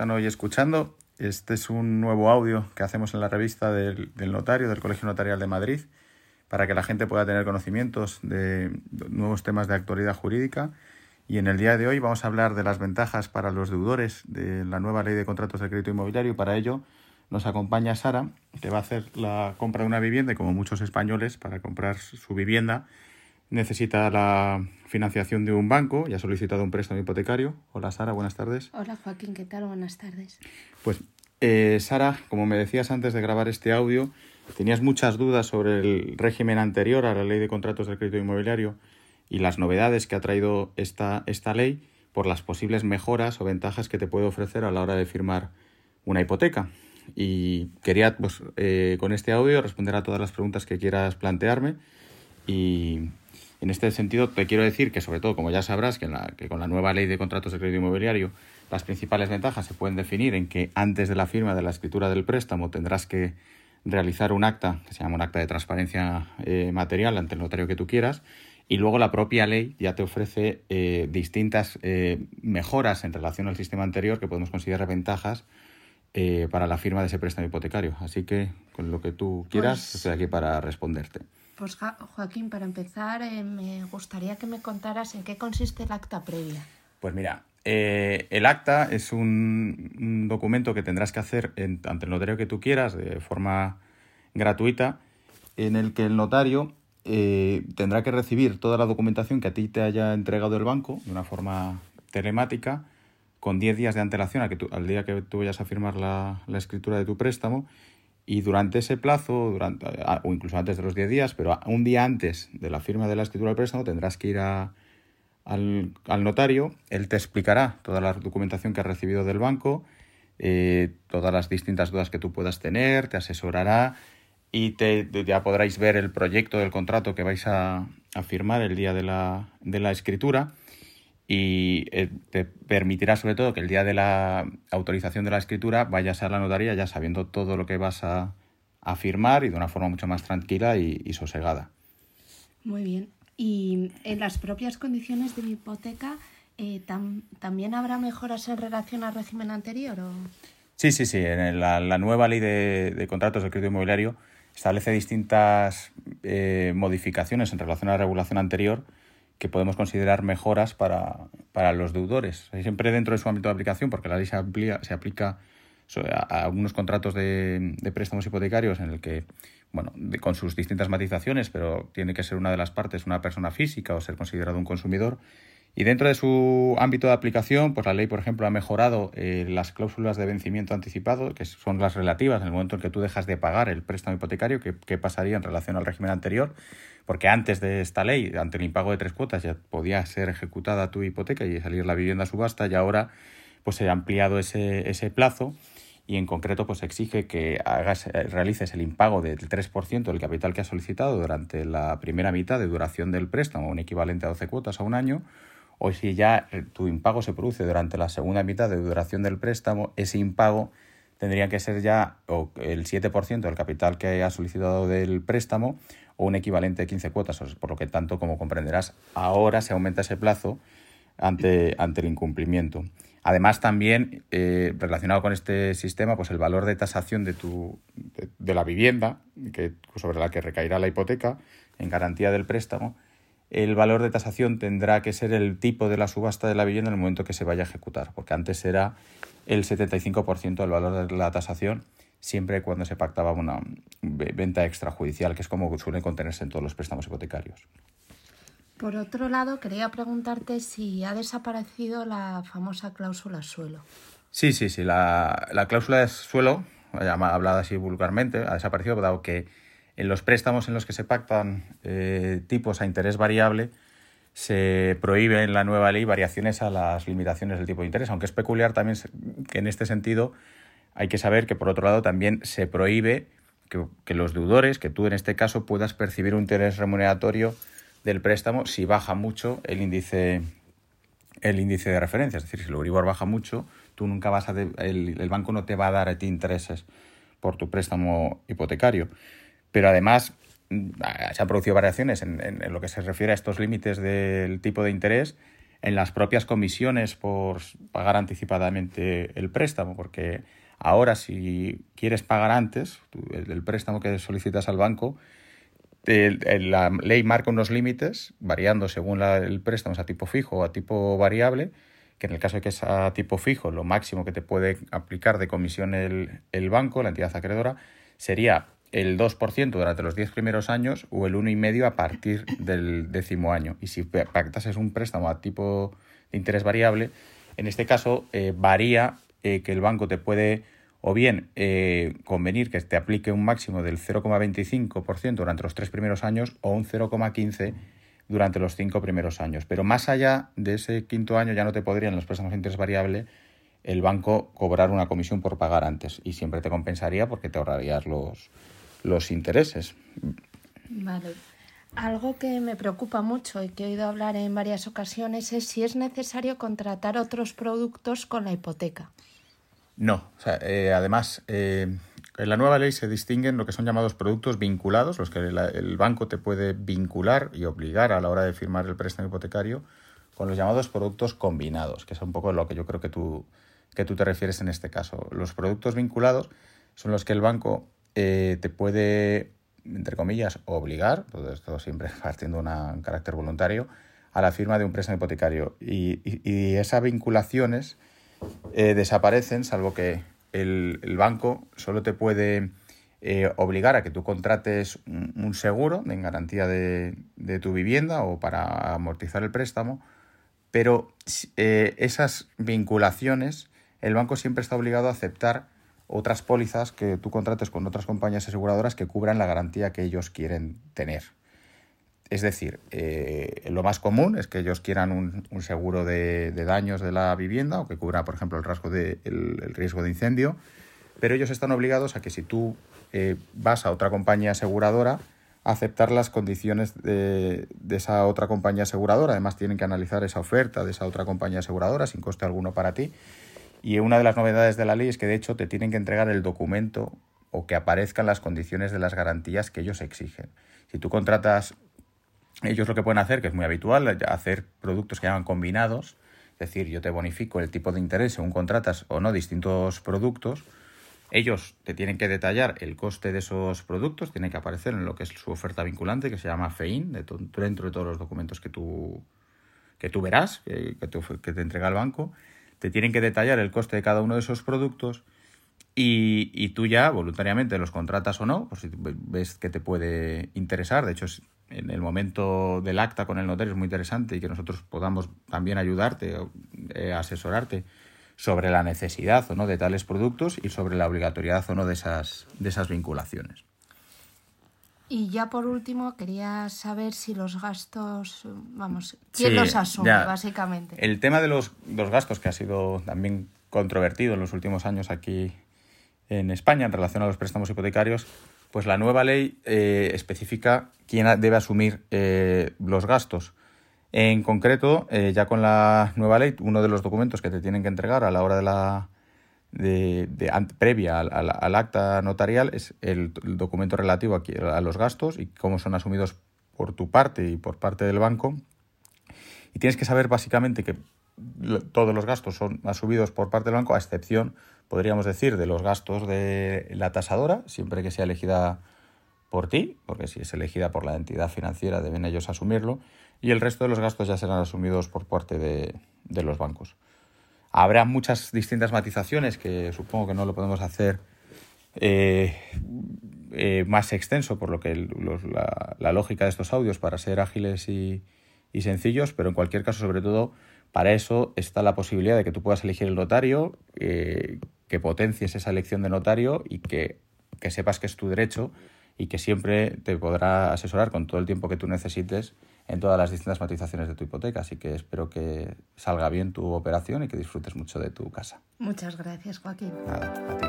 están hoy escuchando. Este es un nuevo audio que hacemos en la revista del, notario, del Colegio Notarial de Madrid, para que la gente pueda tener conocimientos de nuevos temas de actualidad jurídica. Y en el día de hoy vamos a hablar de las ventajas para los deudores de la nueva ley de contratos de crédito inmobiliario. Para ello nos acompaña Sara, que va a hacer la compra de una vivienda como muchos españoles, para comprar su vivienda necesita la financiación de un banco y ha solicitado un préstamo hipotecario. Hola Sara, buenas tardes. Hola Joaquín, ¿qué tal? Buenas tardes. Pues eh, Sara, como me decías antes de grabar este audio, tenías muchas dudas sobre el régimen anterior a la ley de contratos de crédito inmobiliario y las novedades que ha traído esta, esta ley por las posibles mejoras o ventajas que te puede ofrecer a la hora de firmar una hipoteca. Y quería, pues, eh, con este audio responder a todas las preguntas que quieras plantearme y, en este sentido, te quiero decir que, sobre todo, como ya sabrás, que, con la nueva ley de contratos de crédito inmobiliario, las principales ventajas se pueden definir en que antes de la firma de la escritura del préstamo tendrás que realizar un acta, que se llama un acta de transparencia eh, material ante el notario que tú quieras, y luego la propia ley ya te ofrece eh, distintas eh, mejoras en relación al sistema anterior que podemos considerar ventajas para la firma de ese préstamo hipotecario. Así que, con lo que tú quieras, pues estoy aquí para responderte. Pues Joaquín, para empezar, eh, me gustaría que me contaras en qué consiste el acta previa. Pues mira, eh, el acta es un, documento que tendrás que hacer ante el notario que tú quieras de forma gratuita, en el que el notario eh, tendrá que recibir toda la documentación que a ti te haya entregado el banco de una forma telemática con 10 días de antelación al día que tú vayas a firmar la escritura de tu préstamo y durante ese plazo, durante, o incluso antes de los 10 días, pero un día antes de la firma de la escritura del préstamo, tendrás que ir a, al, notario. Él te explicará toda la documentación que has recibido del banco, eh, todas las distintas dudas que tú puedas tener, te asesorará y te, ya podráis ver el proyecto del contrato que vais a, a firmar el día de la, de la escritura y eh, te permitirá sobre todo que el día de la autorización de la escritura vayas a la notaría ya sabiendo todo lo que vas a, firmar y de una forma mucho más tranquila y, sosegada. Muy bien. ¿Y en las propias condiciones de mi hipoteca eh, también habrá mejoras en relación al régimen anterior? O... Sí, sí, sí. En la, nueva ley de, contratos de crédito inmobiliario establece distintas eh, modificaciones en relación a la regulación anterior que podemos considerar mejoras para, para los deudores. Siempre dentro de su ámbito de aplicación, porque la ley se, se aplica a algunos contratos de, de, préstamos hipotecarios en el que, bueno, con sus distintas matizaciones, pero tiene que ser una de las partes una persona física o ser considerado un consumidor. Y dentro de su ámbito de aplicación, pues la ley, por ejemplo, ha mejorado eh, las cláusulas de vencimiento anticipado, que son las relativas en el momento en que tú dejas de pagar el préstamo hipotecario, que, pasaría en relación al régimen anterior, porque antes de esta ley, ante el impago de tres cuotas, ya podía ser ejecutada tu hipoteca y salir la vivienda a subasta, y ahora pues se ha ampliado ese, ese plazo y en concreto pues exige que hagas, eh, realices el impago del 3% del capital que has solicitado durante la primera mitad de duración del préstamo, un equivalente a 12 cuotas a un año, o si ya eh, tu impago se produce durante la segunda mitad de duración del préstamo, ese impago tendría que ser ya el 7% del capital que has solicitado del préstamo o un equivalente de 15 cuotas, por lo que tanto como comprenderás, ahora se aumenta ese plazo ante, ante el incumplimiento. Además, también eh, relacionado con este sistema, pues el valor de tasación de, tu, de, la vivienda que, sobre la que recaerá la hipoteca en garantía del préstamo, el valor de tasación tendrá que ser el tipo de la subasta de la vivienda en el momento que se vaya a ejecutar, porque antes era el 75% del valor de la tasación, siempre cuando se pactaba una venta extrajudicial, que es como suele contenerse en todos los préstamos hipotecarios. Por otro lado, quería preguntarte si ha desaparecido la famosa cláusula suelo. Sí, sí, sí. La, la cláusula de suelo, hablada así vulgarmente, ha desaparecido dado que en los préstamos en los que se pactan eh, tipos a interés variable, se prohíbe en la nueva ley variaciones a las limitaciones del tipo de interés, aunque es peculiar también que en este sentido hay que saber que por otro lado también se prohíbe que, los deudores, que tú en este caso puedas percibir un interés remuneratorio del préstamo si baja mucho el índice el índice de referencia, es decir, si el Euribor baja mucho, tú nunca vas a el, el banco no te va a dar a ti intereses por tu préstamo hipotecario. Pero además mm, se han producido variaciones en, lo que se refiere a estos límites del tipo de interés en las propias comisiones por pagar anticipadamente el préstamo, porque ahora si quieres pagar antes el, préstamo que solicitas al banco, la ley marca unos límites, variando según el préstamo a tipo fijo o a tipo variable, que en el caso de que sea a tipo fijo, lo máximo que te puede aplicar de comisión el banco, la entidad acreedora, sería el 2% durante los 10 primeros años o el 1,5% a partir del décimo año. Y si es un préstamo a tipo de interés variable, en este caso eh, varía eh, que el banco te puede o bien eh, convenir que te aplique un máximo del 0,25% durante los tres primeros años o un 0,15% durante los cinco primeros años. Pero más allá de ese quinto año ya no te podrían los préstamos de interés variable el banco cobrar una comisión por pagar antes y siempre te compensaría porque te ahorrarías los, los intereses. Vale. Algo que me preocupa mucho y que he oído hablar en varias ocasiones es si es necesario contratar otros productos con la hipoteca. No, eh, además, eh, en la nueva ley se distinguen lo que son llamados productos vinculados, los que el banco te puede vincular y obligar a la hora de firmar el préstamo hipotecario, con los llamados productos combinados, que es un poco lo que yo creo que tú, que tú te refieres en este caso. Los productos vinculados son los que el banco eh, te puede, entre comillas, obligar, todo esto siempre partiendo de un carácter voluntario, a la firma de un préstamo hipotecario. Y, esas vinculaciones eh, desaparecen, salvo que el, banco solo te puede eh, obligar a que tú contrates un, seguro en garantía de, tu vivienda o para amortizar el préstamo, pero esas vinculaciones el banco siempre está obligado a aceptar otras pólizas que tú contrates con otras compañías aseguradoras que cubran la garantía que ellos quieren tener. Es decir, eh, lo más común es que ellos quieran un, seguro de, daños de la vivienda o que cubra, por ejemplo, el, rasgo de, el, riesgo de incendio, pero ellos están obligados a que si tú eh, vas a otra compañía aseguradora, aceptar las condiciones de, de, esa otra compañía aseguradora. Además, tienen que analizar esa oferta de esa otra compañía aseguradora sin coste alguno para ti. Y una de las novedades de la ley es que de hecho te tienen que entregar el documento o que aparezcan las condiciones de las garantías que ellos exigen. Si tú contratas, ellos lo que pueden hacer, que es muy habitual, hacer productos que llaman combinados, es decir, yo te bonifico el tipo de interés según contratas o no distintos productos, ellos te tienen que detallar el coste de esos productos, tiene que aparecer en lo que es su oferta vinculante, que se llama FEIN, dentro de todos los documentos que tú, que tú verás, que, que te entrega el banco, te tienen que detallar el coste de cada uno de esos productos y, tú ya voluntariamente los contratas o no, por si ves que te puede interesar. De hecho, en el momento del acta con el notario es muy interesante y que nosotros podamos también ayudarte, eh, asesorarte sobre la necesidad o no de tales productos y sobre la obligatoriedad o no de esas, de esas vinculaciones. Y ya por último, quería saber si los gastos, vamos, ¿quién los asume, básicamente? El tema de los, los, gastos, que ha sido también controvertido en los últimos años aquí en España en relación a los préstamos hipotecarios, pues la nueva ley eh, especifica quién debe asumir eh, los gastos. En concreto, eh, ya con la nueva ley, uno de los documentos que te tienen que entregar a la hora de la de, previa al, acta notarial es el, documento relativo a, los gastos y cómo son asumidos por tu parte y por parte del banco. Y tienes que saber básicamente que todos los gastos son asumidos por parte del banco, a excepción, podríamos decir, de los gastos de la tasadora, siempre que sea elegida por ti, porque si es elegida por la entidad financiera deben ellos asumirlo, y el resto de los gastos ya serán asumidos por parte de los bancos. Habrá muchas distintas matizaciones que supongo que no lo podemos hacer eh, eh, más extenso por lo que la, lógica de estos audios para ser ágiles y, sencillos, pero en cualquier caso, sobre todo, para eso está la posibilidad de que tú puedas elegir el notario, eh, que potencies esa elección de notario y que sepas que es tu derecho y que siempre te podrá asesorar con todo el tiempo que tú necesites en todas las distintas matizaciones de tu hipoteca. Así que espero que salga bien tu operación y que disfrutes mucho de tu casa. Muchas gracias, Joaquín. Nada, a ti.